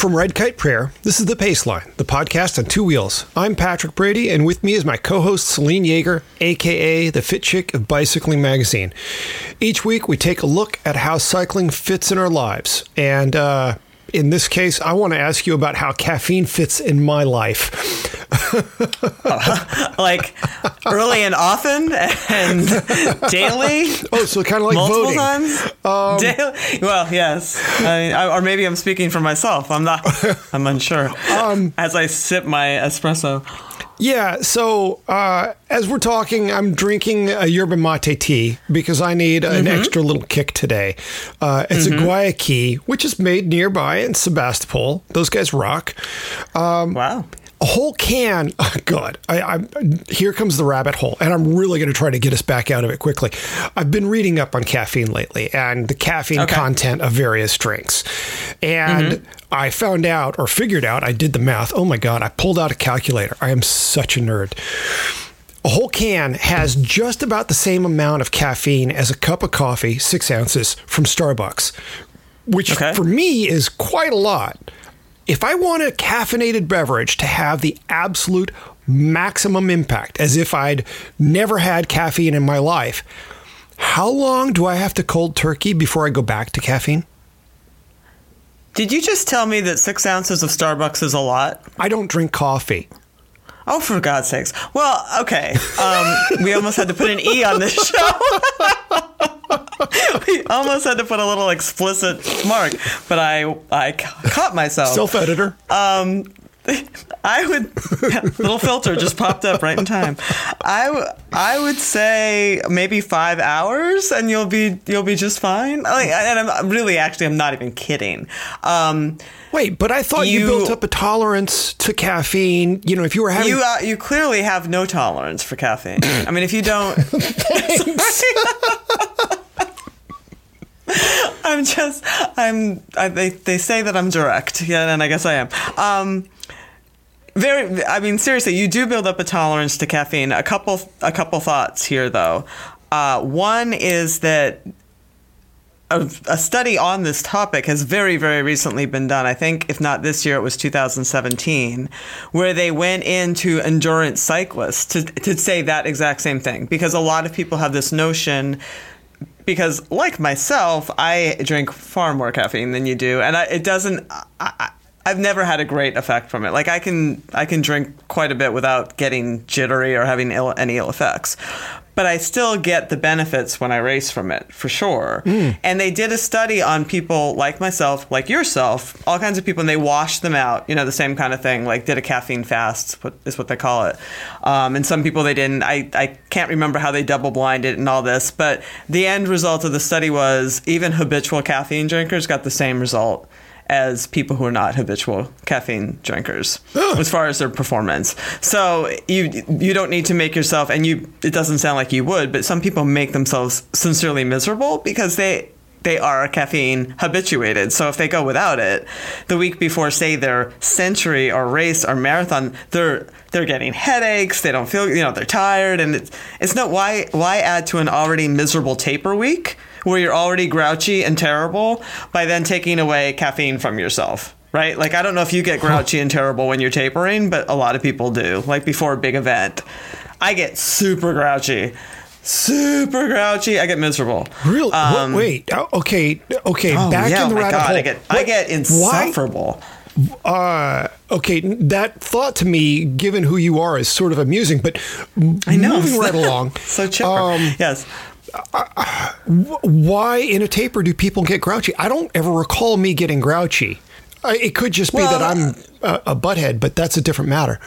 From Red Kite Prayer, this is The Pace Line, the podcast on two wheels. I'm Patrick Brady, and with me is my co host Selene Yeager, aka the Fit Chick of Bicycling Magazine. Each week, we take a look at how cycling fits in our lives. And uh, in this case, I want to ask you about how caffeine fits in my life. like early and often and daily. Oh, so kind of like multiple voting. times. Um, daily. Well, yes, I, I, or maybe I'm speaking for myself. I'm not. I'm unsure. Um, As I sip my espresso. Yeah, so uh, as we're talking, I'm drinking a yerba mate tea because I need an extra little kick today. Uh, it's a Guayaki, which is made nearby in Sebastopol. Those guys rock. Um, Wow. A whole can. Oh God, I, I here comes the rabbit hole, and I'm really going to try to get us back out of it quickly. I've been reading up on caffeine lately and the caffeine Okay. content of various drinks, and mm-hmm. I found out or figured out. I did the math. Oh my God, I pulled out a calculator. I am such a nerd. A whole can has just about the same amount of caffeine as a cup of coffee, six ounces from Starbucks, which Okay. for me is quite a lot. If I want a caffeinated beverage to have the absolute maximum impact, as if I'd never had caffeine in my life, how long do I have to cold turkey before I go back to caffeine? Did you just tell me that six ounces of Starbucks is a lot? I don't drink coffee. Oh, for God's sakes. Well, okay. Um, we almost had to put an E on this show. we almost had to put a little explicit mark, but I I caught myself. Self editor. Um, I would little filter just popped up right in time. I w- I would say maybe five hours, and you'll be you'll be just fine. Like, and I'm really actually I'm not even kidding. Um, Wait, but I thought you, you- built up a tolerance to caffeine. You know, if you were having. you uh, you clearly have no tolerance for caffeine. I mean, if you don't, I'm just I'm I, they they say that I'm direct, yeah, and I guess I am. Um, very, I mean, seriously, you do build up a tolerance to caffeine. A couple a couple thoughts here, though. Uh, one is that a, a study on this topic has very, very recently been done. I think, if not this year, it was 2017, where they went into endurance cyclists to, to say that exact same thing. Because a lot of people have this notion, because like myself, I drink far more caffeine than you do, and I, it doesn't. I, I've never had a great effect from it. Like I can, I can drink quite a bit without getting jittery or having Ill, any ill effects but I still get the benefits when I race from it for sure. And they did a study on people like myself, like yourself, all kinds of people, and they washed them out. You know, the same kind of thing. Like did a caffeine fast, is what they call it. Um, and some people they didn't. I I can't remember how they double blinded and all this, but the end result of the study was even habitual caffeine drinkers got the same result as people who are not habitual caffeine drinkers as far as their performance. So you you don't need to make yourself and you it doesn't sound like you would, but some people make themselves sincerely miserable because they they are caffeine habituated. So if they go without it, the week before say their century or race or marathon, they're they're getting headaches, they don't feel you know, they're tired and it's it's not why why add to an already miserable taper week where you're already grouchy and terrible by then taking away caffeine from yourself. Right? Like I don't know if you get grouchy and terrible when you're tapering, but a lot of people do. Like before a big event. I get super grouchy. Super grouchy. I get miserable. Really? Um, wait. oh, Okay. Okay. Oh, back yeah, in the oh my rabbit God, hole. I get I get Why? insufferable. Uh, okay, that thought to me, given who you are, is sort of amusing. But I know. moving right along, so chipper. Um, yes. Wh- why in a taper do people get grouchy? I don't ever recall me getting grouchy. I, it could just be Well, that I'm a, a butthead, but that's a different matter.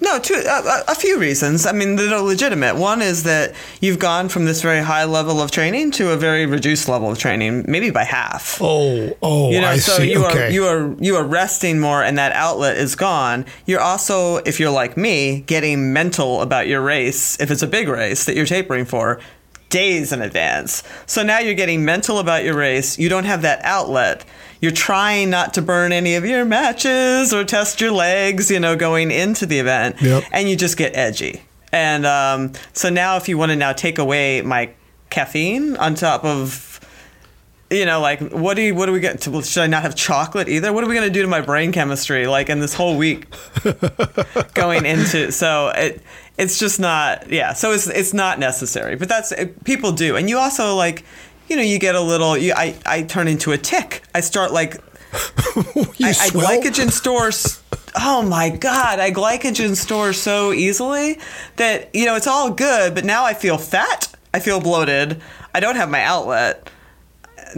No, two, a, a few reasons. I mean, that are legitimate. One is that you've gone from this very high level of training to a very reduced level of training, maybe by half. Oh, oh, You know, I so see. you okay. are you are you are resting more, and that outlet is gone. You're also, if you're like me, getting mental about your race. If it's a big race that you're tapering for, days in advance. So now you're getting mental about your race. You don't have that outlet. You're trying not to burn any of your matches or test your legs. You know, going into the event, Yep. and you just get edgy. And um, so now, if you want to now take away my caffeine on top of you know, like what do you, what do we get? To, should I not have chocolate either? What are we going to do to my brain chemistry? Like in this whole week going into so it it's just not yeah. So it's it's not necessary, but that's it, people do, and you also like you know you get a little. You, I I turn into a tick. I start like I, I glycogen stores. Oh my god, I glycogen store so easily that you know it's all good, but now I feel fat. I feel bloated. I don't have my outlet,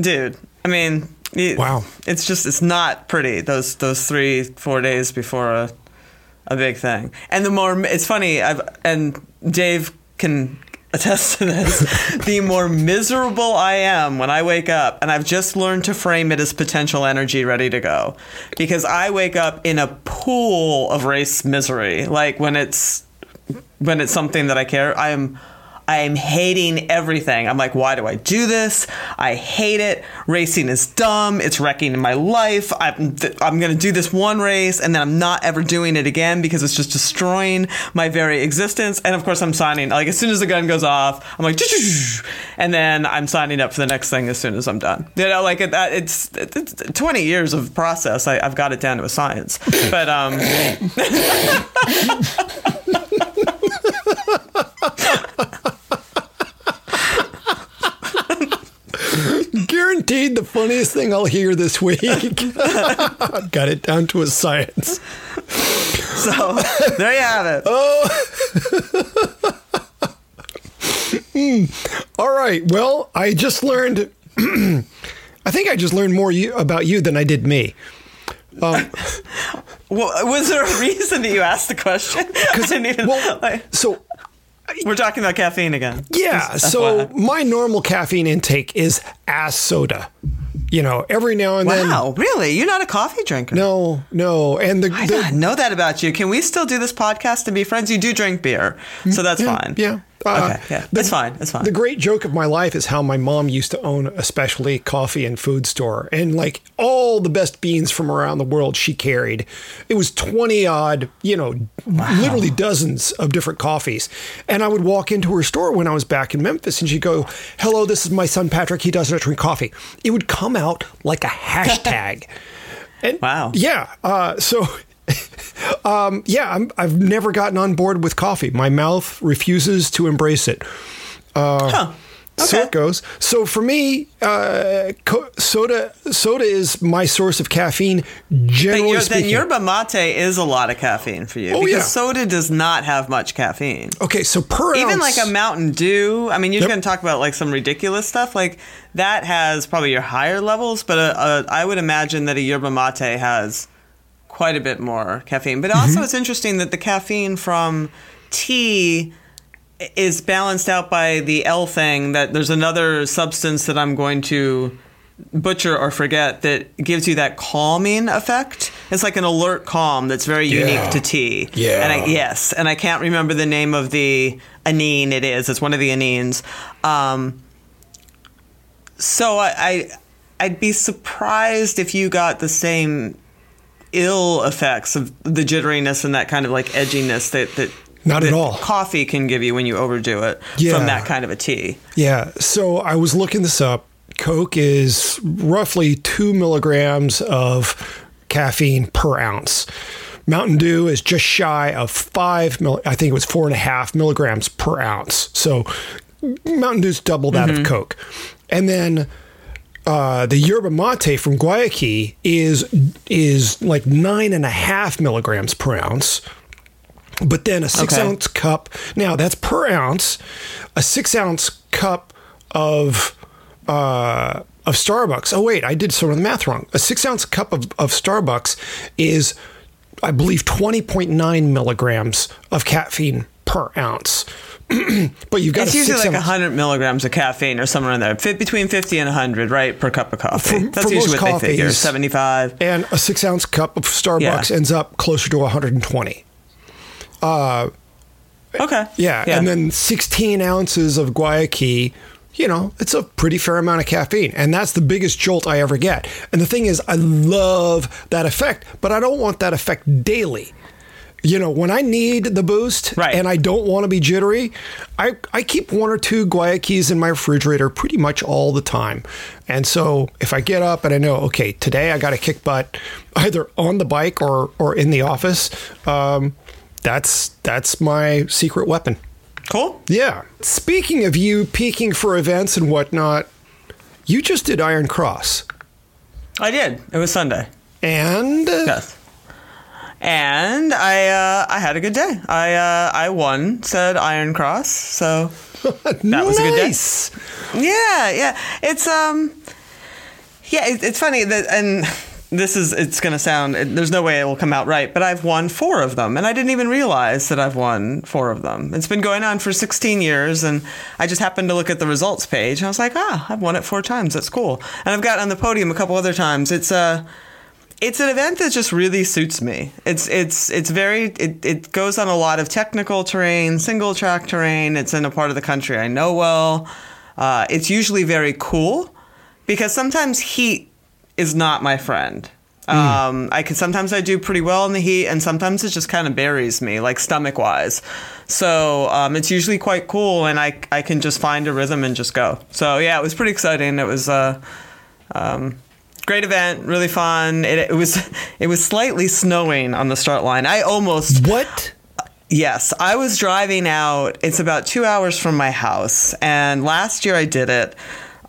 dude. I mean, you- Wow. It's just it's not pretty those those three four days before a a big thing. And the more it's funny, I've and Dave can attest to this. the more miserable I am when I wake up, and I've just learned to frame it as potential energy ready to go, because I wake up in a pool of race misery. Like when it's when it's something that I care, I am I am hating everything. I'm like, why do I do this? I hate it. Racing is dumb. It's wrecking my life. I'm th- I'm going to do this one race and then I'm not ever doing it again because it's just destroying my very existence. And of course, I'm signing like as soon as the gun goes off, I'm like, and then I'm signing up for the next thing as soon as I'm done. You know, like it, that it's, it's 20 years of process. I, I've got it down to a science. But um. Guaranteed the funniest thing I'll hear this week. I've got it down to a science. So there you have it. Oh, hmm. All right. Well, I just learned. I think I just learned more you, about you than I did me. Um, well, was there a reason that you asked the question? Because I didn't even- Well, like, so we're talking about caffeine again. yeah. So my normal caffeine intake is ass soda. You know, every now and then. wow, really? You're not a coffee drinker? No, no, and the, I the know that about you. Can we still do this podcast and be friends? You do drink beer, so that's fine. Yeah. Uh, okay. Yeah. It's fine. It's fine. The great joke of my life is how my mom used to own a specialty coffee and food store, and like all the best beans from around the world she carried. It was twenty odd, you know, literally dozens of different coffees. And I would walk into her store when I was back in Memphis, and she'd go, "Hello, this is my son Patrick. He doesn't drink coffee." It would come out like a hashtag. And Wow. Yeah. Uh, so. Um, yeah, I'm, I've never gotten on board with coffee. My mouth refuses to embrace it. huh. So it goes. So for me, uh, co- soda soda is my source of caffeine. Generally then speaking. yerba mate is a lot of caffeine for you Oh, because yeah. soda does not have much caffeine. okay, so per Even ounce, like a Mountain Dew. I mean, you're Yep. going to talk about like some ridiculous stuff. Like that has probably your higher levels, but uh uh I would imagine that a yerba mate has quite a bit more caffeine. But also, Mm-hmm. it's interesting that the caffeine from tea is balanced out by the L thing. That there's another substance that I'm going to butcher or forget that gives you that calming effect. It's like an alert calm that's very Yeah. unique to tea. Yeah. And I, yes, and I can't remember the name of the anine it is. It's one of the anines. Um, so I, I I'd be surprised if you got the same ill effects of the jitteriness and that kind of like edginess that that Not at all. coffee can give you when you overdo it Yeah. from that kind of a tea. Yeah. So I was looking this up. Coke is roughly two milligrams of caffeine per ounce. Mountain Dew is just shy of five. Mil- I think it was four and a half milligrams per ounce. So Mountain Dew's double that of mm-hmm. Coke. And then uh, the yerba mate from Guayaki is is like nine and a half milligrams per ounce. But then a six Okay. ounce cup. Now that's per ounce. A six ounce cup of uh, of Starbucks. Oh wait, I did some of the math wrong. A six ounce cup of, of Starbucks is I believe, 20.9 milligrams of caffeine per ounce. but you've got it's usually like 100 milligrams of caffeine or somewhere in there. Fit between 50 and 100, right, per cup of coffee. For- That's for usually what they figure. coffees- 75. and a six ounce cup of Starbucks Yeah. ends up closer to 120. Uh, okay. Yeah, and then 16 ounces of Guayaki. You know, it's a pretty fair amount of caffeine, and that's the biggest jolt I ever get. And the thing is, I love that effect, but I don't want that effect daily. You know, when I need the boost Right. and I don't want to be jittery, I, I keep one or two Guayakis in my refrigerator pretty much all the time. And so if I get up and I know, okay, today I got to kick butt either on the bike or, or in the office, um, that's that's my secret weapon. Cool. Yeah. Speaking of you peaking for events and whatnot, you just did Iron Cross. I did. It was Sunday. And Yes. And I uh, I had a good day. I uh, I won said Iron Cross. So that was a good day. yeah, yeah. It's um yeah, it, it's funny that and this is it's going to sound it, there's no way it will come out right, but I've won 4 of them and I didn't even realize that I've won 4 of them. It's been going on for 16 years and I just happened to look at the results page and I was like, "Ah, I've won it 4 times. That's cool." And I've gotten on the podium a couple other times. It's uh it's an event that just really suits me. It's it's it's very it, it goes on a lot of technical terrain, single track terrain. It's in a part of the country I know well. Uh, it's usually very cool because sometimes heat is not my friend. Um, I can sometimes I do pretty well in the heat, and sometimes it just kind of buries me, like stomach wise. So um, it's usually quite cool, and I I can just find a rhythm and just go. So yeah, it was pretty exciting. It was. Uh, um, great event, really fun. It, it was it was slightly snowing on the start line. I almost What? yes, I was driving out. It's about two hours from my house, and last year I did it,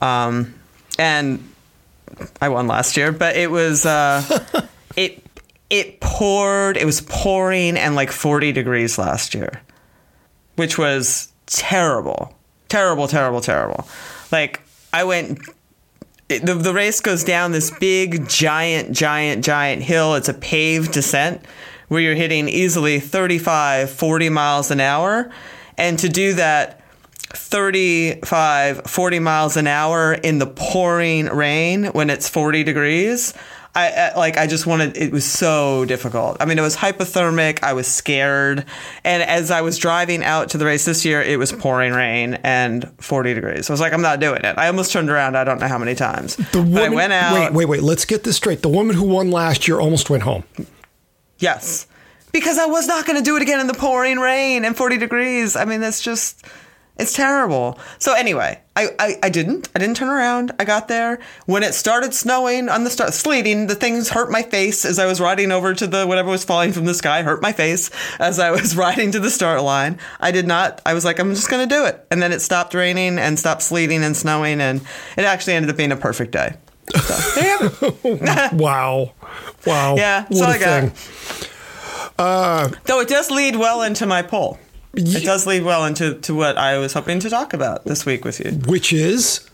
um, and I won last year. But it was uh, it it poured. It was pouring and like forty degrees last year, which was terrible, terrible, terrible, terrible. Like I went the, the race goes down this big, giant, giant, giant hill. It's a paved descent where you're hitting easily 35, 40 miles an hour. And to do that 35, 40 miles an hour in the pouring rain when it's 40 degrees, I, I like I just wanted it was so difficult. I mean, it was hypothermic. I was scared, and as I was driving out to the race this year, it was pouring rain and 40 degrees. I was like, I'm not doing it. I almost turned around. I don't know how many times. The but I woman- went out. Wait, wait, wait. Let's get this straight. The woman who won last year almost went home. Yes, because I was not going to do it again in the pouring rain and 40 degrees. I mean, that's just. It's terrible. So anyway, I, I, I didn't. I didn't turn around. I got there. When it started snowing on the start sleeting, the things hurt my face as I was riding over to the whatever was falling from the sky, hurt my face as I was riding to the start line. I did not I was like, I'm just gonna do it. And then it stopped raining and stopped sleeting and snowing and it actually ended up being a perfect day. So there you have wow. Wow. Yeah, that's what all a I got. thing. Uh, Though it does lead well into my poll. It does lead well into to what I was hoping to talk about this week with you, Which is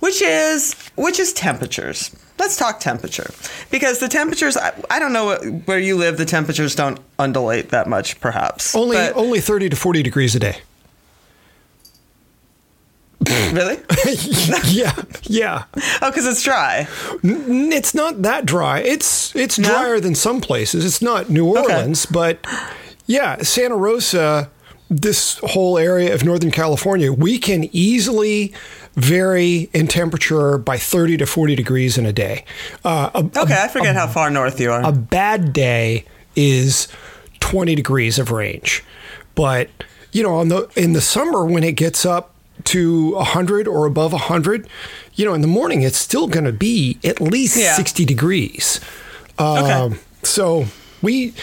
which is which is temperatures. Let's talk temperature because the temperatures. I, I don't know what, where you live. The temperatures don't undulate that much, perhaps. only But- only 30 to 40 degrees a day. really. yeah. Yeah. Oh, because it's dry. N- It's not that dry. It's it's No? drier than some places. It's not New Okay. Orleans, but yeah, Santa Rosa, this whole area of Northern California, we can easily vary in temperature by 30 to 40 degrees in a day. Uh, a, Okay, I forget how far north you are. a bad day is 20 degrees of range. But, you know, in the, in the summer when it gets up to 100 or above 100, you know, in the morning it's still going to be at least Yeah. 60 degrees. Okay. Um, so we,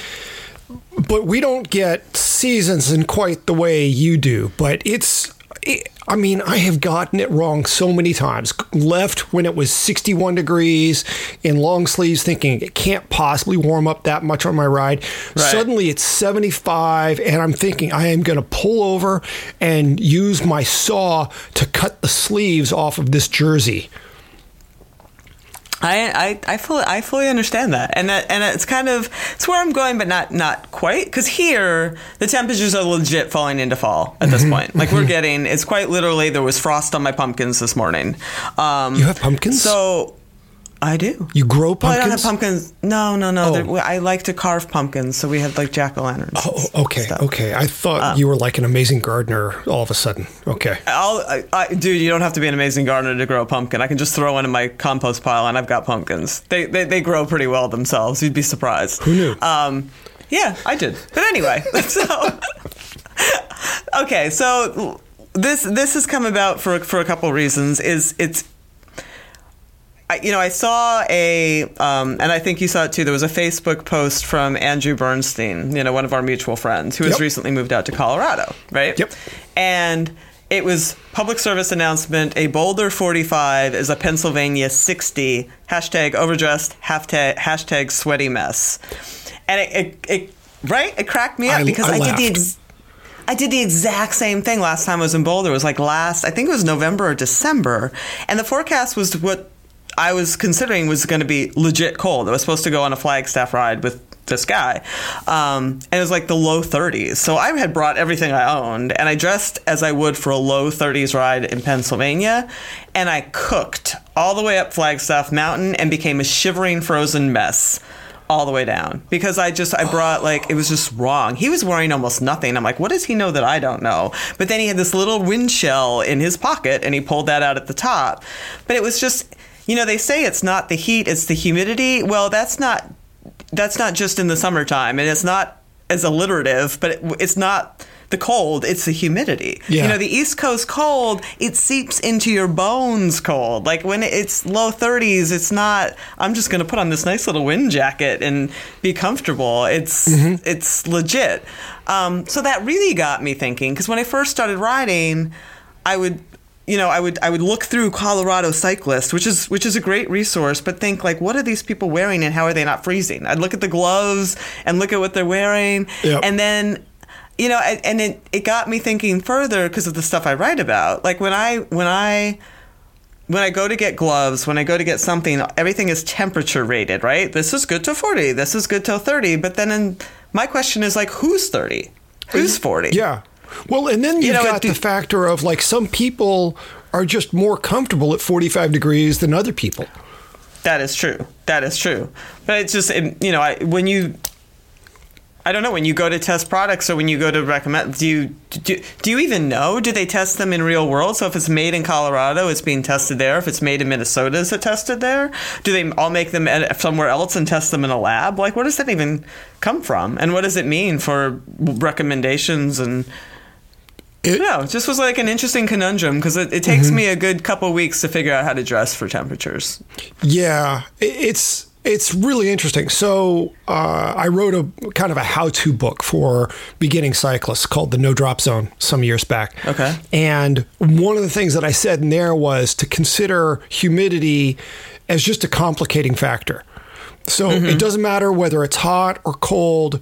but we don't get seasons in quite the way you do. But it's, it, I mean, I have gotten it wrong so many times. Left when it was 61 degrees in long sleeves, thinking it can't possibly warm up that much on my ride. Right. Suddenly it's 75, and I'm thinking I am going to pull over and use my saw to cut the sleeves off of this jersey. I, I, I fully I fully understand that, and that and it's kind of it's where I'm going, but not not quite because here the temperatures are legit falling into fall at this point. Like we're getting it's quite literally there was frost on my pumpkins this morning. Um, You have pumpkins? So I do. You grow Well, I don't have pumpkins. No, no, no. Oh. I like to carve pumpkins, so we had like jack o' lanterns. Oh, okay, okay. I thought Uh. you were like an amazing gardener all of a sudden. Okay. I'll, I, I, dude, you don't have to be an amazing gardener to grow a pumpkin. I can just throw one in my compost pile, and I've got pumpkins. They they, they grow pretty well themselves. You'd be surprised. Who knew? Um, yeah, I did. But anyway, so okay, so this this has come about for for a couple reasons. Is it's you know, I saw a, um, and I think you saw it too. There was a Facebook post from Andrew Bernstein, you know, one of our mutual friends, who has recently moved out to Colorado, right? Yep. And it was public service announcement: a Boulder 45 is a Pennsylvania 60. Hashtag overdressed. Hashtag, hashtag sweaty mess. And it, it, it right, it cracked me up I- because I I, did the. Ex- I did the exact same thing last time I was in Boulder. It was like last, I think it was November or December, and the forecast was what I was considering was going to be legit cold. I was supposed to go on a Flagstaff ride with this guy, um, and it was like the low 30s. So I had brought everything I owned, and I dressed as I would for a low 30s ride in Pennsylvania, and I cooked all the way up Flagstaff Mountain and became a shivering, frozen mess all the way down because I just I brought like it was just wrong. He was wearing almost nothing. I'm like, what does he know that I don't know? But then he had this little wind shell in his pocket and he pulled that out at the top. But it was just you know, they say it's not the heat, it's the humidity. Well, that's not that's not just in the summertime and it's not as alliterative, but it, it's not the cold, it's the humidity. Yeah. You know, the East Coast cold, it seeps into your bones cold. Like when it's low 30s, it's not, I'm just going to put on this nice little wind jacket and be comfortable. It's, it's legit. Um, so that really got me thinking because when I first started riding, I would, you know, I would I would look through Colorado Cyclist, which is which is a great resource, but think like, what are these people wearing and how are they not freezing? I'd look at the gloves and look at what they're wearing, Yep. and then you know and and it, it got me thinking further because of the stuff i write about like when i when i when i go to get gloves when i go to get something everything is temperature rated right this is good till 40 this is good till 30 but then in, my question is like who's 30 who's 40 Yeah. Well, and then you've know, got it- the factor of like some people are just more comfortable at 45 degrees than other people. That is true. That is true. But it's just, it- you know, I, when you, I don't know, when you go to test products or when you go to recommend, do you, do, do you even know? Do they test them in real world? So if it's made in Colorado, it's being tested there. If it's made in Minnesota, is it tested there? Do they all make them somewhere else and test them in a lab? Like, where does that even come from? And what does it mean for recommendations and, It- no, just was like an interesting conundrum because it, it takes me a good couple weeks to figure out how to dress for temperatures. Yeah, it's it's really interesting. So uh, I wrote a kind of a how-to book for beginning cyclists called the No Drop Zone some years back. Okay. And one of the things that I said in there was to consider humidity as just a complicating factor. So it doesn't matter whether it's hot or cold.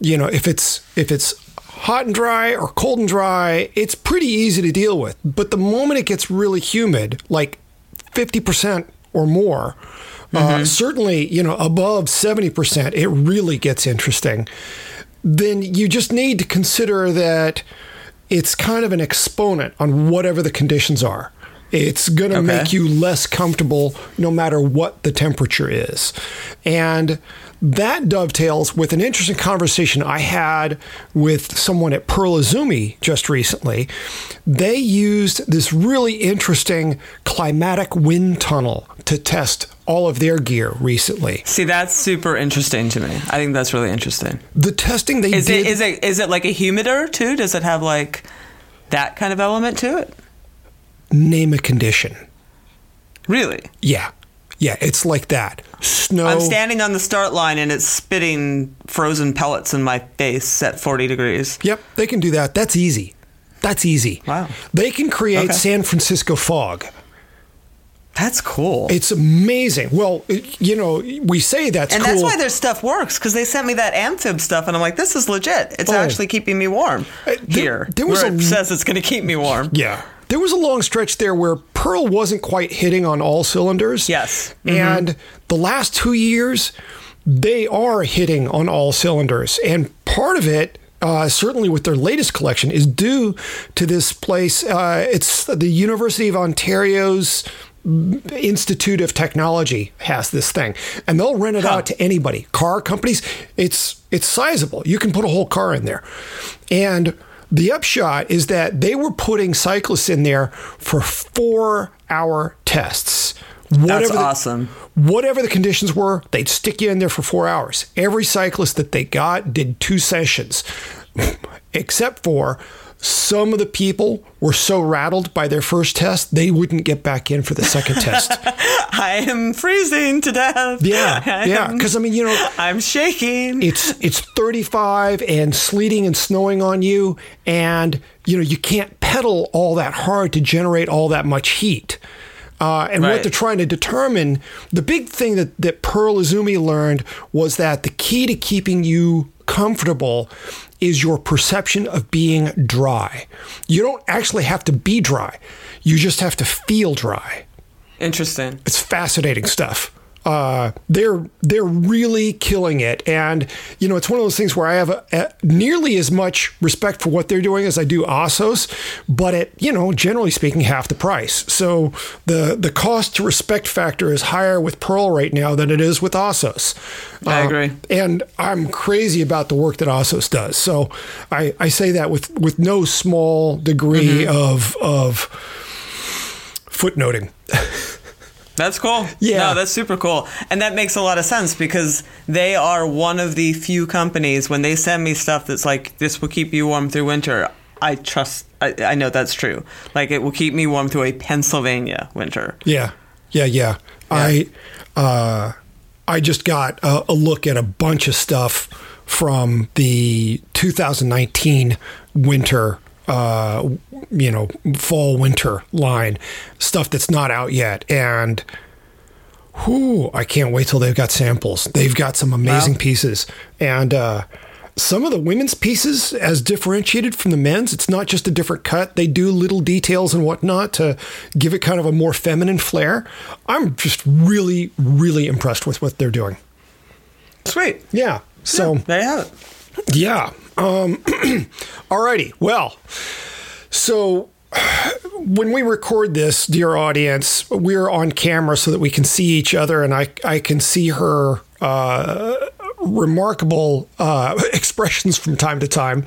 You know, if it's if it's hot and dry or cold and dry, it's pretty easy to deal with. But the moment it gets really humid, like 50% or more, uh, certainly, you know, above 70%, it really gets interesting. Then you just need to consider that it's kind of an exponent on whatever the conditions are. It's going to Okay. make you less comfortable no matter what the temperature is. And that dovetails with an interesting conversation I had with someone at Pearl Izumi just recently. They used this really interesting climatic wind tunnel to test all of their gear recently. See, that's super interesting to me. I think that's really interesting. The testing they Is did it is it is it like a humidor too? Does it have like that kind of element to it? Name a condition. Really? Yeah. Yeah, it's like that. Snow. I'm standing on the start line and it's spitting frozen pellets in my face at 40 degrees. Yep, they can do that. That's easy. That's easy. Wow. They can create Okay. San Francisco fog. That's cool. It's amazing. Well, it- you know, we say that's and cool. that's why their stuff works because they sent me that AmFIB stuff and I'm like, this is legit. It's Oh. actually keeping me warm Uh, there- here. there was where a- it says it's going to keep me warm. yeah. There was a long stretch there where Pearl wasn't quite hitting on all cylinders. Yes. And the last two years, they are hitting on all cylinders. And part of it, uh, certainly with their latest collection, is due to this place. Uh, it's the University of Ontario's Institute of Technology has this thing, and they'll rent it out to anybody. Car companies, it's it's sizable. You can put a whole car in there, and the upshot is that they were putting cyclists in there for four hour tests. That's the- awesome. whatever the conditions were, they'd stick you in there for four hours. Every cyclist that they got did two sessions, except for some of the people were so rattled by their first test, they wouldn't get back in for the second test. I am freezing to death. Yeah, I yeah. Because I mean, you know, I'm shaking. it's it's 35 and sleeting and snowing on you, and you know you can't pedal all that hard to generate all that much heat. Uh, and what they're trying to determine, the big thing that, that Pearl Izumi learned was that the key to keeping you comfortable is your perception of being dry. You don't actually have to be dry, you just have to feel dry Interesting. it's fascinating stuff. Uh, they're they're really killing it, and you know it's one of those things where I have a, a, nearly as much respect for what they're doing as I do Assos, but at you know generally speaking half the price. So the the cost to respect factor is higher with Pearl right now than it is with Assos. I agree. and I'm crazy about the work that Assos does. So I, I say that with with no small degree of of footnoting. That's cool. Yeah. No, that's super cool. And that makes a lot of sense because they are one of the few companies when they send me stuff that's like, this will keep you warm through winter. I trust, I, I know that's true. Like, it will keep me warm through a Pennsylvania winter. Yeah, yeah, yeah. I uh, I just got a, a look at a bunch of stuff from the 2019 winter, uh, you know, fall winter line stuff that's not out yet, and. Whoo, I can't wait till they've got samples. They've got some amazing Wow. pieces. And uh, some of the women's pieces, as differentiated from the men's, it's not just a different cut. They do little details and whatnot to give it kind of a more feminine flair. I'm just really, really impressed with what they're doing. Sweet. Yeah. So, There you have it. Yeah. Um, alrighty. Well, so when we record this, dear audience, we're on camera so that we can see each other, and I I can see her. Uh, remarkable uh, expressions from time to time.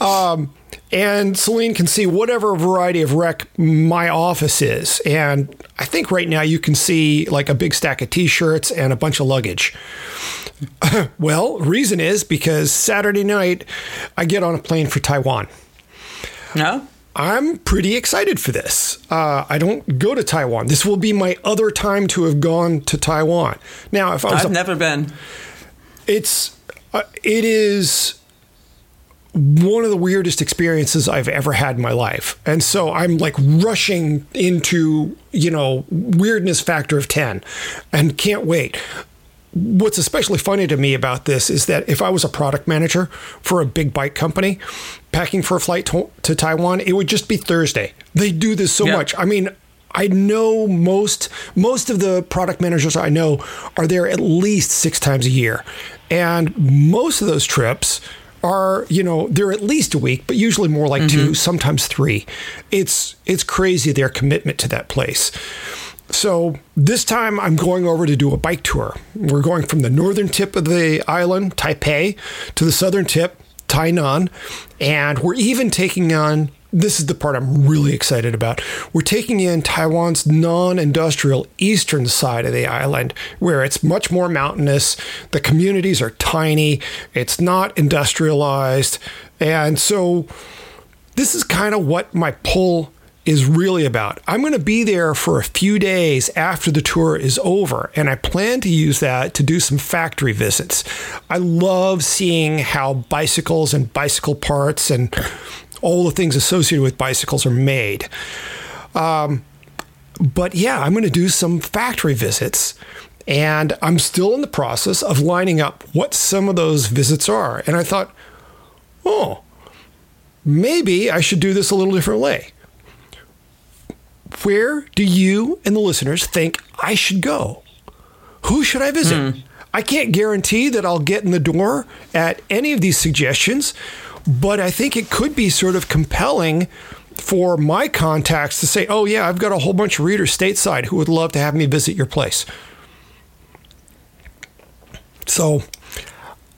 Um, and Selene can see whatever variety of wreck my office is. And I think right now you can see like a big stack of t shirts and a bunch of luggage. well, reason is because Saturday night I get on a plane for Taiwan. No? I'm pretty excited for this. Uh, I don't go to Taiwan. This will be my other time to have gone to Taiwan. Now, if I was I've a never been. it's uh, it is one of the weirdest experiences I've ever had in my life. And so I'm like rushing into, you know, weirdness factor of 10 and can't wait. What's especially funny to me about this is that if I was a product manager for a big bike company packing for a flight to, to Taiwan, it would just be Thursday. They do this so Yeah. much. I mean, I know most most of the product managers I know are there at least 6 times a year. And most of those trips are, you know, they're at least a week, but usually more like mm-hmm. 2, sometimes 3. It's it's crazy their commitment to that place. So this time I'm going over to do a bike tour. We're going from the northern tip of the island, Taipei, to the southern tip, Tainan, and we're even taking on this is the part I'm really excited about. We're taking in Taiwan's non industrial eastern side of the island, where it's much more mountainous. The communities are tiny, it's not industrialized. And so, this is kind of what my pull is really about. I'm going to be there for a few days after the tour is over, and I plan to use that to do some factory visits. I love seeing how bicycles and bicycle parts and all the things associated with bicycles are made. Um, but yeah, I'm going to do some factory visits. And I'm still in the process of lining up what some of those visits are. And I thought, oh, maybe I should do this a little different way. Where do you and the listeners think I should go? Who should I visit? Hmm. I can't guarantee that I'll get in the door at any of these suggestions, but I think it could be sort of compelling for my contacts to say, oh, yeah, I've got a whole bunch of readers stateside who would love to have me visit your place. So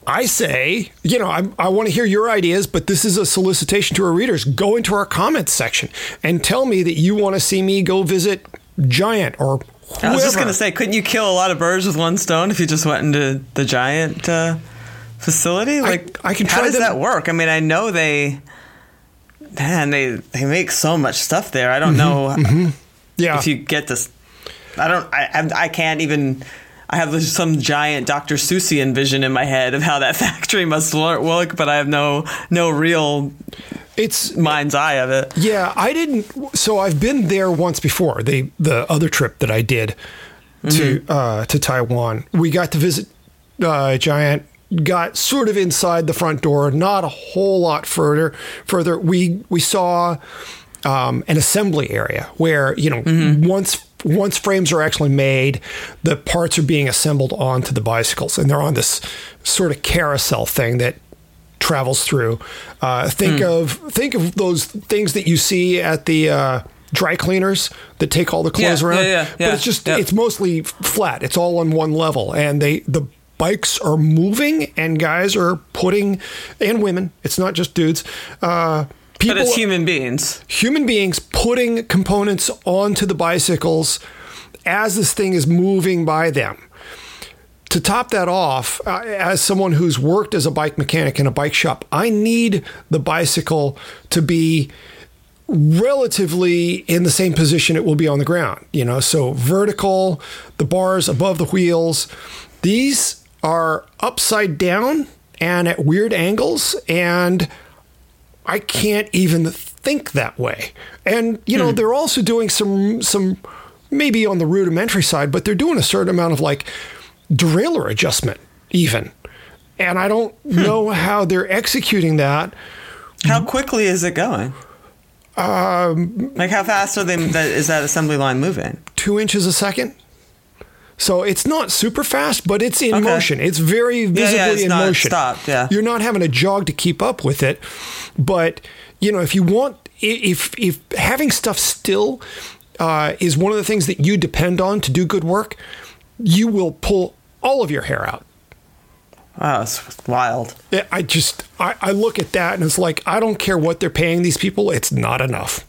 I say, you know, I, I want to hear your ideas, but this is a solicitation to our readers. Go into our comments section and tell me that you want to see me go visit Giant or whoever. I was just going to say, couldn't you kill a lot of birds with one stone if you just went into the Giant uh, facility? Like, I can how try does them- that work? I mean, I know they, man, they they make so much stuff there. I don't know yeah. if you get this. I don't. I I, I can't even. I have some giant Dr. Seussian vision in my head of how that factory must lo- look, but I have no no real it's mind's eye of it. Yeah, I didn't. So I've been there once before. The the other trip that I did to uh, to Taiwan, we got to visit uh, Giant. Got sort of inside the front door, not a whole lot further. Further, we we saw um, an assembly area where you know once once frames are actually made, the parts are being assembled onto the bicycles, and they're on this sort of carousel thing that travels through. Uh, think of think of those things that you see at the uh, dry cleaners that take all the clothes Yeah, around. yeah, yeah, But it's just it's mostly flat. It's all on one level, and they the bikes are moving, and guys are putting and women. It's not just dudes. Uh, people, But it's human beings. human beings putting components onto the bicycles as this thing is moving by them. To top that off, uh, as someone who's worked as a bike mechanic in a bike shop, I need the bicycle to be relatively in the same position it will be on the ground. You know, so vertical, the bars above the wheels. These are upside down and at weird angles, and I can't even think that way. And you know, they're also doing some some maybe on the rudimentary side, but they're doing a certain amount of like derailleur adjustment even. And I don't know how they're executing that. How quickly is it going? Um, like how fast are they? That, is that assembly line moving? Two inches a second. So it's not super fast, but it's in Okay. motion. It's very visibly yeah, it's in motion. stopped, yeah. You're not having a jog to keep up with it. But you know, if you want, if if having stuff still uh, is one of the things that you depend on to do good work, you will pull all of your hair out. Wow, it's wild. I- I just I, I look at that and it's like I don't care what they're paying these people. It's not enough.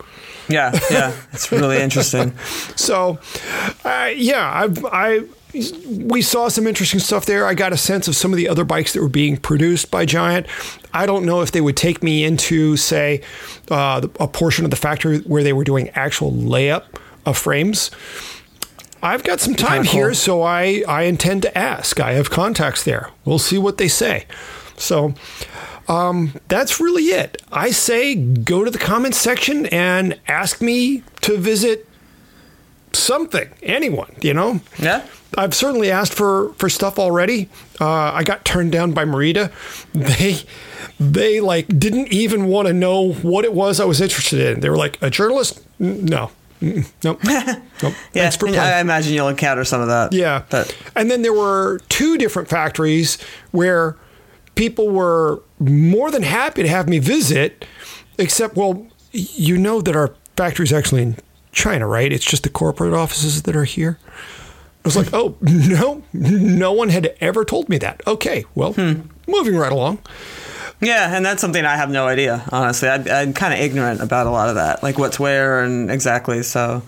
Yeah, yeah, it's really interesting. So, uh, yeah, I, I we saw some interesting stuff there. I got a sense of some of the other bikes that were being produced by Giant. I don't know if they would take me into, say, uh, a portion of the factory where they were doing actual layup of frames. I've got some time cool. here, so I, I intend to ask. I have contacts there. We'll see what they say. So um, that's really it. I say go to the comments section and ask me to visit something, anyone, you know? Yeah. I've certainly asked for, for stuff already. Uh, I got turned down by Merida. They they like didn't even want to know what it was I was interested in. They were like, a journalist? No. Mm-mm. Nope. nope. Yeah. I imagine you'll encounter some of that. Yeah. but and then there were two different factories where people were more than happy to have me visit, except, well, you know that our factory's actually in China, right? It's just the corporate offices that are here. I was like, oh, no, no one had ever told me that. Okay, well, moving right along. yeah, and that's something I have no idea. Honestly, I, I'm kind of ignorant about a lot of that, like what's where and exactly. So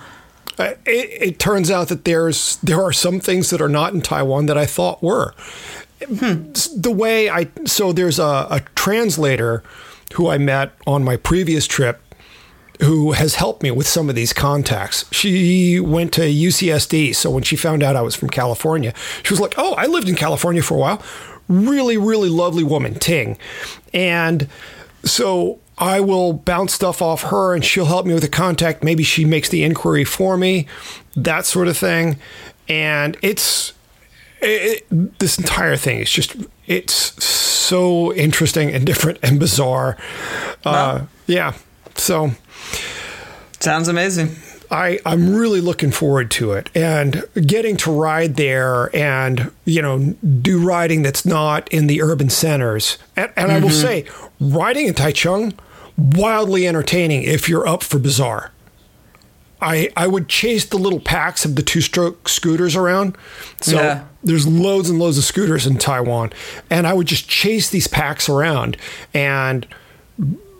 Uh, it, it turns out that there's there are some things that are not in Taiwan that I thought were. Hmm. The way I so there's a, a translator who I met on my previous trip who has helped me with some of these contacts. She went to UCSD, so when she found out I was from California, she was like, "Oh, I lived in California for a while." Really, really lovely woman, Ting, and so I will bounce stuff off her, and she'll help me with a contact. Maybe she makes the inquiry for me, that sort of thing, and it's it, it- this entire thing is just it's so interesting and different and bizarre. Uh, yeah, so sounds amazing. I, I'm really looking forward to it and getting to ride there and, you know, do riding that's not in the urban centers. And, and I will say, riding in Taichung, wildly entertaining if you're up for bizarre. I, I would chase the little packs of the two stroke scooters around. So Yeah. there's loads and loads of scooters in Taiwan. And I would just chase these packs around and,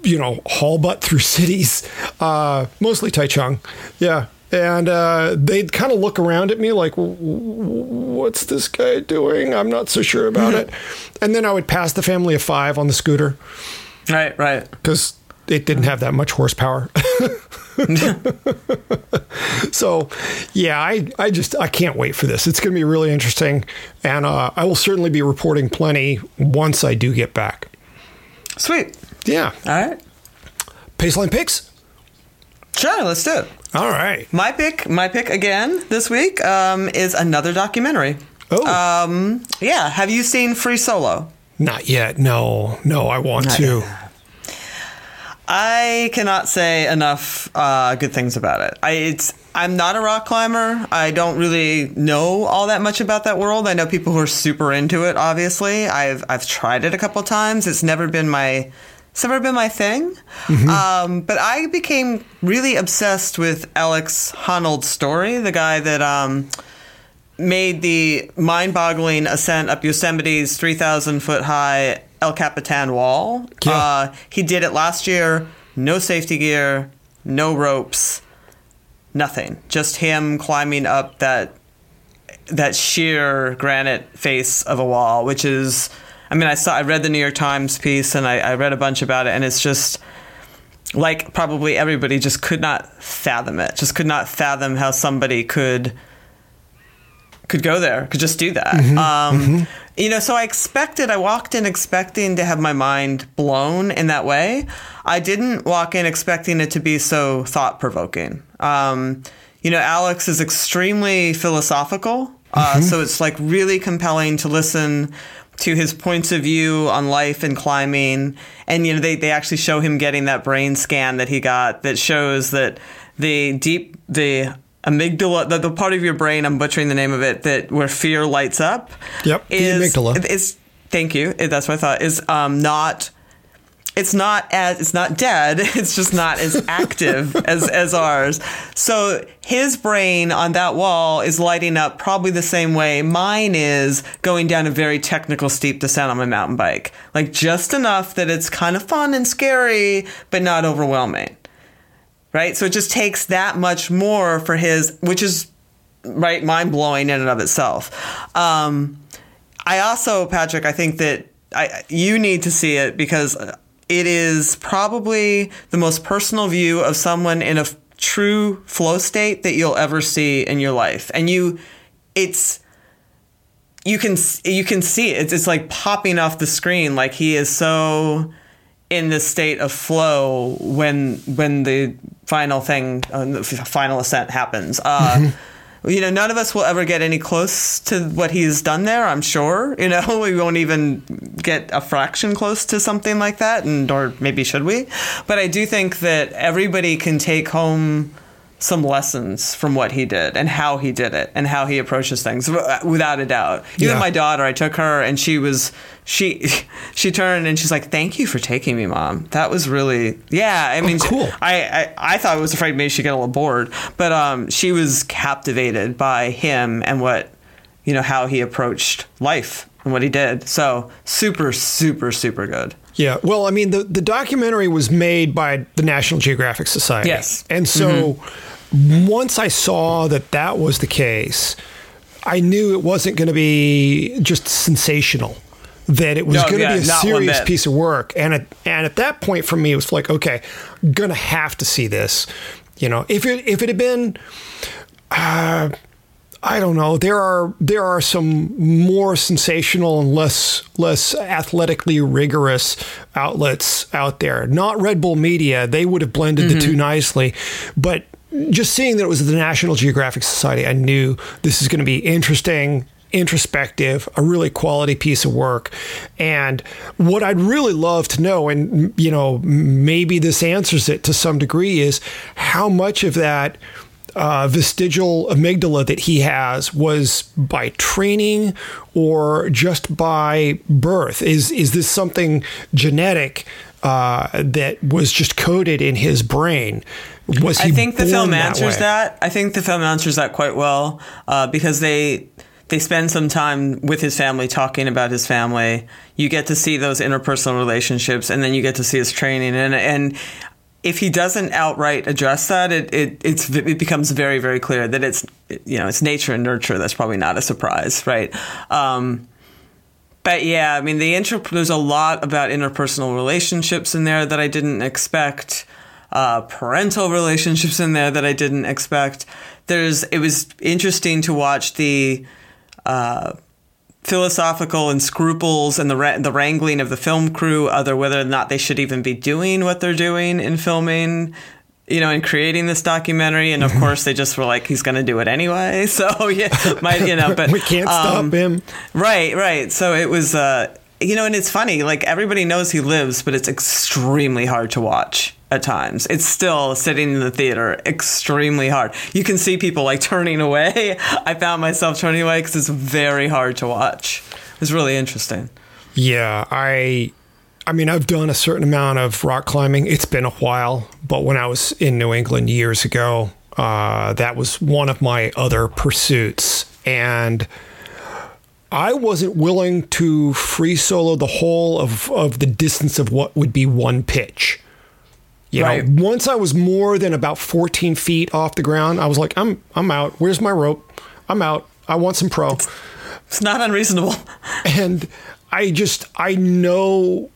you know, haul butt through cities, uh, mostly Taichung. Yeah. And uh, they'd kind of look around at me like, "W- w- what's this guy doing? I'm not so sure about it. And then I would pass the family of five on the scooter Right, right. because it didn't have that much horsepower. so, yeah, I, I just I can't wait for this. It's going to be really interesting, and uh, I will certainly be reporting plenty once I do get back. Sweet. Yeah, All right. Paceline picks. Sure, let's do it. All right. My pick, my pick again this week um, is another documentary. Oh, Um, yeah, have you seen Free Solo? not yet. No, no, I want to. I cannot say enough uh, good things about it. I, it's I'm not a rock climber. I don't really know all that much about that world. I know people who are super into it. Obviously, I've I've tried it a couple times. It's never been my it's never been my thing. Um, but I became really obsessed with Alex Honnold's story, the guy that. Um, made the mind-boggling ascent up Yosemite's 3,000 foot high El Capitan wall. Yeah. Uh, he did it last year. No safety gear, no ropes, nothing. Just him climbing up that that sheer granite face of a wall, which is. I mean, I saw. I read the New York Times piece, and I, I read a bunch about it, and it's just like probably everybody just could not fathom it. Just could not fathom how somebody could could go there, could just do that. um, You know, so I expected, I walked in expecting to have my mind blown in that way. I didn't walk in expecting it to be so thought provoking. Um, you know, Alex is extremely philosophical. Uh, So it's like really compelling to listen to his points of view on life and climbing. And, you know, they, they actually show him getting that brain scan that he got that shows that the deep, the amygdala, the, the part of your brain, I'm butchering the name of it, that where fear lights up. Yep, the is, amygdala. Is, thank you. That's what I thought. Is um, not it's not as it's not dead it's just not as active as as ours so his brain on that wall is lighting up probably the same way mine is going down a very technical steep descent on my mountain bike like just enough that it's kind of fun and scary but not overwhelming right so it just takes that much more for his which is right mind blowing in and of itself um, I also, Patrick, I think that I, you need to see it because it is probably the most personal view of someone in a f- true flow state that you'll ever see in your life. And you, it's, you can you can see it. It's, it's like popping off the screen. Like he is so in this state of flow when when the final thing, uh, the final ascent happens. Uh, You know, none of us will ever get any close to what he's done there. I'm sure. You know, we won't even get a fraction close to something like that, and or maybe should we? But I do think that everybody can take home some lessons from what he did and how he did it and how he approaches things without a doubt. Even Yeah. my daughter, I took her and she was she she turned and she's like, "Thank you for taking me, mom. That was really yeah." I mean, cool. I, I I thought I was afraid maybe she'd get a little bored, but um, she was captivated by him and what you know how he approached life and what he did. So super super super good. Yeah. Well, I mean, the, the documentary was made by the National Geographic Society. Yes. And so once I saw that that was the case, I knew it wasn't going to be just sensational. That it was No, going to yeah, be a serious piece of work, and at, and at that point for me, it was like, okay, I'm gonna have to see this. You know, if it if it had been uh, I don't know. There are there are some more sensational and less less athletically rigorous outlets out there. Not Red Bull Media; they would have blended the two mm-hmm. nicely. But just seeing that it was the National Geographic Society, I knew this is going to be interesting, introspective, a really quality piece of work. And what I'd really love to know, and you know, maybe this answers it to some degree, is how much of that uh, vestigial amygdala that he has was by training or just by birth? Is is this something genetic uh, that was just coded in his brain? Was he I think the film that answers way? that. I think the film answers that quite well uh, because they they spend some time with his family talking about his family. You get to see those interpersonal relationships, and then you get to see his training. And and if he doesn't outright address that, it, it it becomes very very clear that it's you know it's nature and nurture. That's probably not a surprise, right? Um, but yeah, I mean, the intro. There's a lot about interpersonal relationships in there that I didn't expect. Uh, parental relationships in there that I didn't expect. There's. It was interesting to watch the uh, philosophical and scruples and the ra- the wrangling of the film crew, other whether or not they should even be doing what they're doing in filming. You know, in creating this documentary, and of course they just were like, "He's going to do it anyway." So yeah, my you know, but we can't um, stop him. Right, right. So it was, uh, you know, and it's funny. Like everybody knows he lives, but it's extremely hard to watch at times. It's still sitting in the theater extremely hard. You can see people like turning away. I found myself turning away because it's very hard to watch. It's really interesting. Yeah, I I mean, I've done a certain amount of rock climbing. It's been a while, but when I was in New England years ago, uh, that was one of my other pursuits. And I wasn't willing to free solo the whole of, of the distance of what would be one pitch. You Right. know, once I was more than about 14 feet off the ground, I was like, I'm I'm out. Where's my rope? I'm out. I want some pro. It's not unreasonable. and I just I know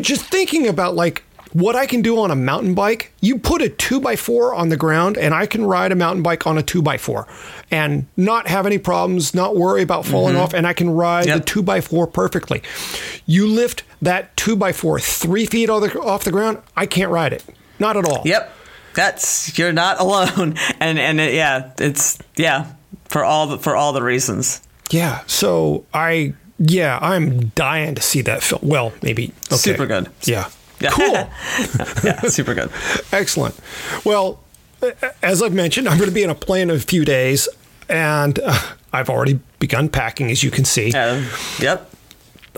just thinking about like what I can do on a mountain bike. You put a two by four on the ground, and I can ride a mountain bike on a two by four, and not have any problems, not worry about falling mm-hmm. off, and I can ride Yep. the two by four perfectly. You lift that two by four three feet off the, off the ground, I can't ride it, not at all. Yep. That's you're not alone. And and it, yeah, it's yeah, for all the for all the reasons. Yeah. So I yeah I'm dying to see that film. Well, maybe okay. Super good. Yeah. Cool. Yeah, super good. Excellent. Well, as I've mentioned, I'm going to be in a plane in a few days, and uh, I've already begun packing, as you can see. Uh, yep.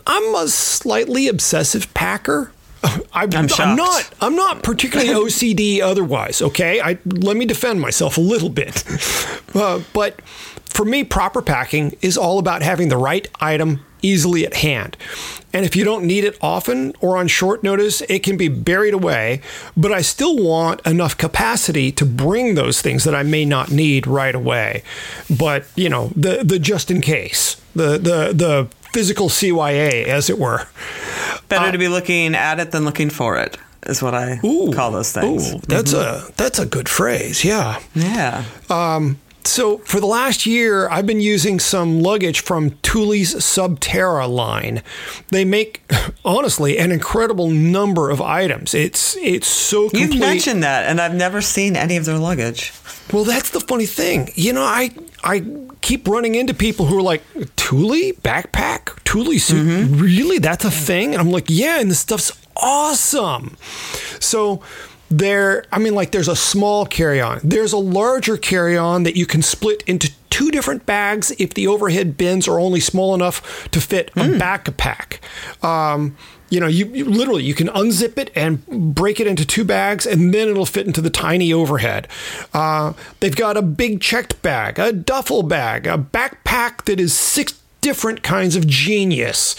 I'm a slightly obsessive packer. I'm, I'm shocked. not. I'm not particularly OCD otherwise. Okay, I let me defend myself a little bit. Uh, but for me, proper packing is all about having the right item easily at hand. And if you don't need it often or on short notice, it can be buried away. But I still want enough capacity to bring those things that I may not need right away. But you know, the the just in case, the the the physical CYA, as it were. Better uh, to be looking at it than looking for it is what I call those things. Ooh, that's mm-hmm. a that's a good phrase. Yeah. Yeah. Um, So for the last year, I've been using some luggage from Thule's Subterra line. They make, honestly, an incredible number of items. It's it's so complete. You've mentioned that, and I've never seen any of their luggage. Well, that's the funny thing. You know, I I keep running into people who are like, Thule backpack, Thule suit, mm-hmm. really? That's a thing? And I'm like, yeah, and this stuff's awesome. So there, I mean, like, there's a small carry-on. There's a larger carry-on that you can split into two different bags if the overhead bins are only small enough to fit a backpack. Um, you know, you, you literally you can unzip it and break it into two bags, and then it'll fit into the tiny overhead. Uh, they've got a big checked bag, a duffel bag, a backpack that is six different kinds of genius.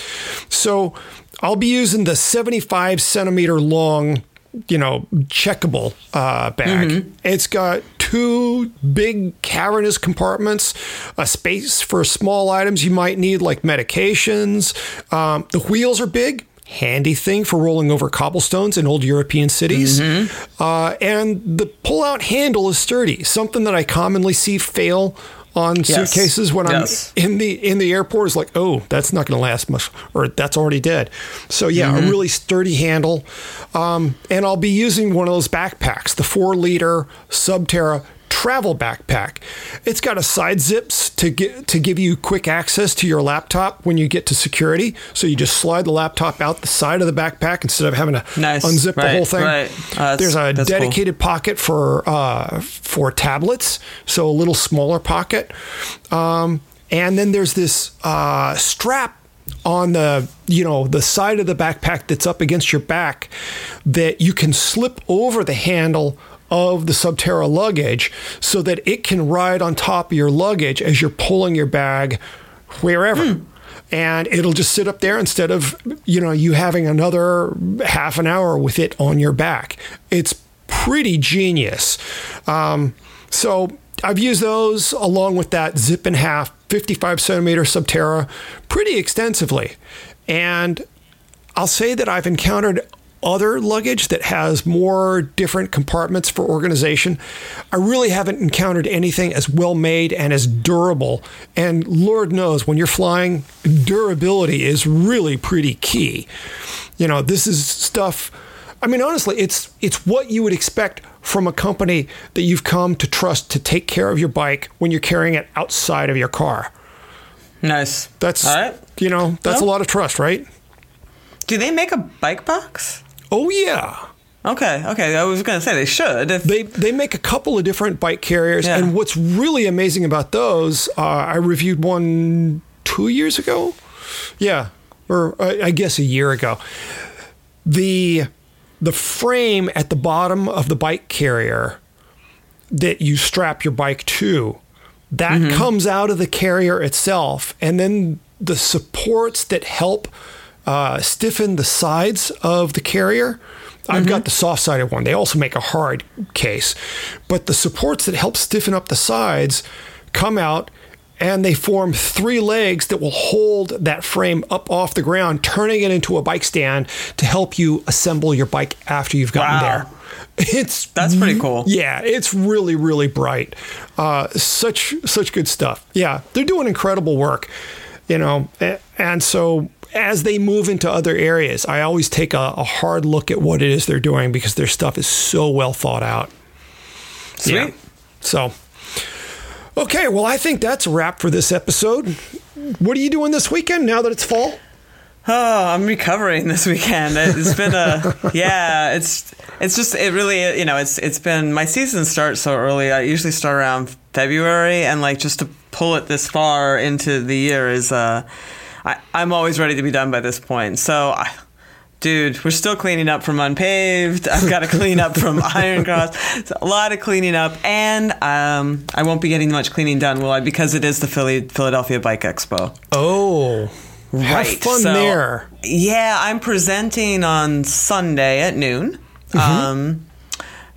So I'll be using the 75 centimeter long, you know, checkable uh, bag. It's got two big cavernous compartments, a space for small items you might need, like medications. Um, the wheels are big. Handy thing for rolling over cobblestones in old European cities. Uh, and the pull out handle is sturdy, something that I commonly see fail on suitcases when Yes. I'm in the in the airport is like, oh, that's not going to last much, or that's already dead. So yeah, a really sturdy handle, um, and I'll be using one of those backpacks, the four liter Subterra travel backpack. It's got a side zips to get to give you quick access to your laptop when you get to security. So you just slide the laptop out the side of the backpack instead of having to Nice. unzip the whole thing. right. Uh, There's a that's cool. dedicated pocket for uh, for tablets, so a little smaller pocket. Um, and then there's this uh, strap on the you know the side of the backpack that's up against your back that you can slip over the handle of the Subterra luggage so that it can ride on top of your luggage as you're pulling your bag wherever. And it'll just sit up there instead of, you know, you having another half an hour with it on your back. It's pretty genius. Um, so I've used those along with that zip in half 55 centimeter Subterra pretty extensively. And I'll say that I've encountered other luggage that has more different compartments for organization. I really haven't encountered anything as well made and as durable. And Lord knows when you're flying, durability is really pretty key. You know, this is stuff I mean honestly, it's it's what you would expect from a company that you've come to trust to take care of your bike when you're carrying it outside of your car. Nice. That's all right. you know, that's a lot of trust, right? Do they make a bike box? Oh yeah. Okay, okay. I was gonna say they should. If, They they make a couple of different bike carriers, Yeah. and what's really amazing about those, uh, I reviewed one two years ago, yeah, or I I guess a year ago. The the frame at the bottom of the bike carrier that you strap your bike to, that comes out of the carrier itself, and then the supports that help uh, stiffen the sides of the carrier. I've got the soft sided one. They also make a hard case, but the supports that help stiffen up the sides come out and they form three legs that will hold that frame up off the ground, turning it into a bike stand to help you assemble your bike after you've gotten Wow. there. It's That's pretty cool. yeah, it's really really bright. Uh, such such good stuff. Yeah, they're doing incredible work. You know, and so as they move into other areas, I always take a, a hard look at what it is they're doing because their stuff is so well thought out. Sweet. Yeah. So, okay, well, I think that's a wrap for this episode. What are you doing this weekend now that it's fall? Oh, I'm recovering this weekend. It's been a yeah. It's it's just it really you know it's it's been my season starts so early. I usually start around February, and like just to pull it this far into the year is uh, I I'm always ready to be done by this point. So. I, Dude, we're still cleaning up from unpaved. I've got to clean up from Iron Cross. It's a lot of cleaning up, and um, I won't be getting much cleaning done, will I? Because it is the Philly Philadelphia Bike Expo. Oh, Right. have fun so- there. Yeah, I'm presenting on Sunday at noon. Mm-hmm. Um,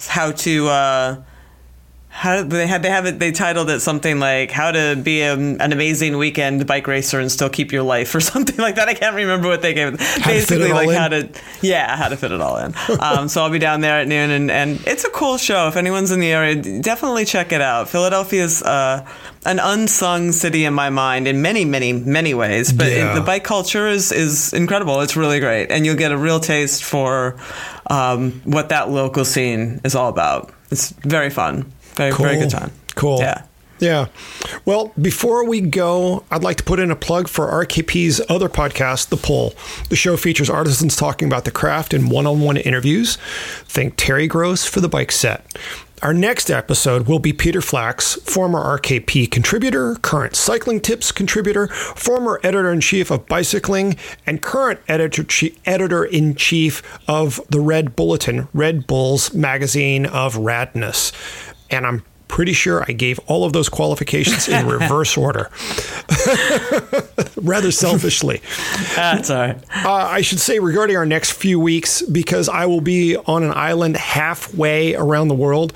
how to uh, how they had they have it they titled it something like how to be a, an amazing weekend bike racer and still keep your life or something like that. I can't remember what they gave it. fit Basically, it like in? how to yeah how to fit it all in. um, so I'll be down there at noon and and it's a cool show. If anyone's in the area, definitely check it out. Philadelphia's uh, an unsung city in my mind in many many many ways, but Yeah. the bike culture is is incredible. It's really great, and you'll get a real taste for um, what that local scene is all about. It's very fun, very very good time. Cool. Yeah. Yeah. Well, before we go, I'd like to put in a plug for RKP's other podcast, The Pull. The show features artisans talking about the craft in one on one interviews. Think Terry Gross for the bike set. Our next episode will be Peter Flax, former RKP contributor, current cycling tips contributor, former editor in chief of Bicycling, and current editor editor in chief of the Red Bulletin, Red Bull's magazine of radness. And I'm pretty sure I gave all of those qualifications in reverse order, rather selfishly. That's all right. Uh, I should say regarding our next few weeks, because I will be on an island halfway around the world,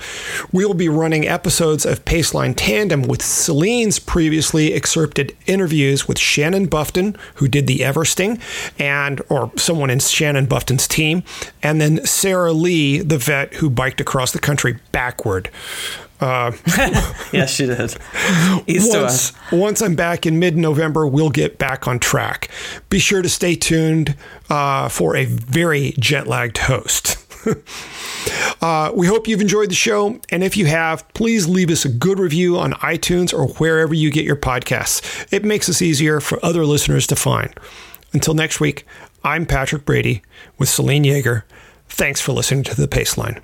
we will be running episodes of Paceline Tandem with Selene's previously excerpted interviews with Shannon Buffton, who did the Everesting, and or someone in Shannon Buffton's team, and then Sarah Lee, the vet who biked across the country backward. Uh, Yes, she did. East once, once I'm back in mid November, we'll get back on track. Be sure to stay tuned uh, for a very jet lagged host. uh, we hope you've enjoyed the show. And if you have, please leave us a good review on iTunes or wherever you get your podcasts. It makes us easier for other listeners to find. Until next week, I'm Patrick Brady with Selene Yeager. Thanks for listening to The Paceline.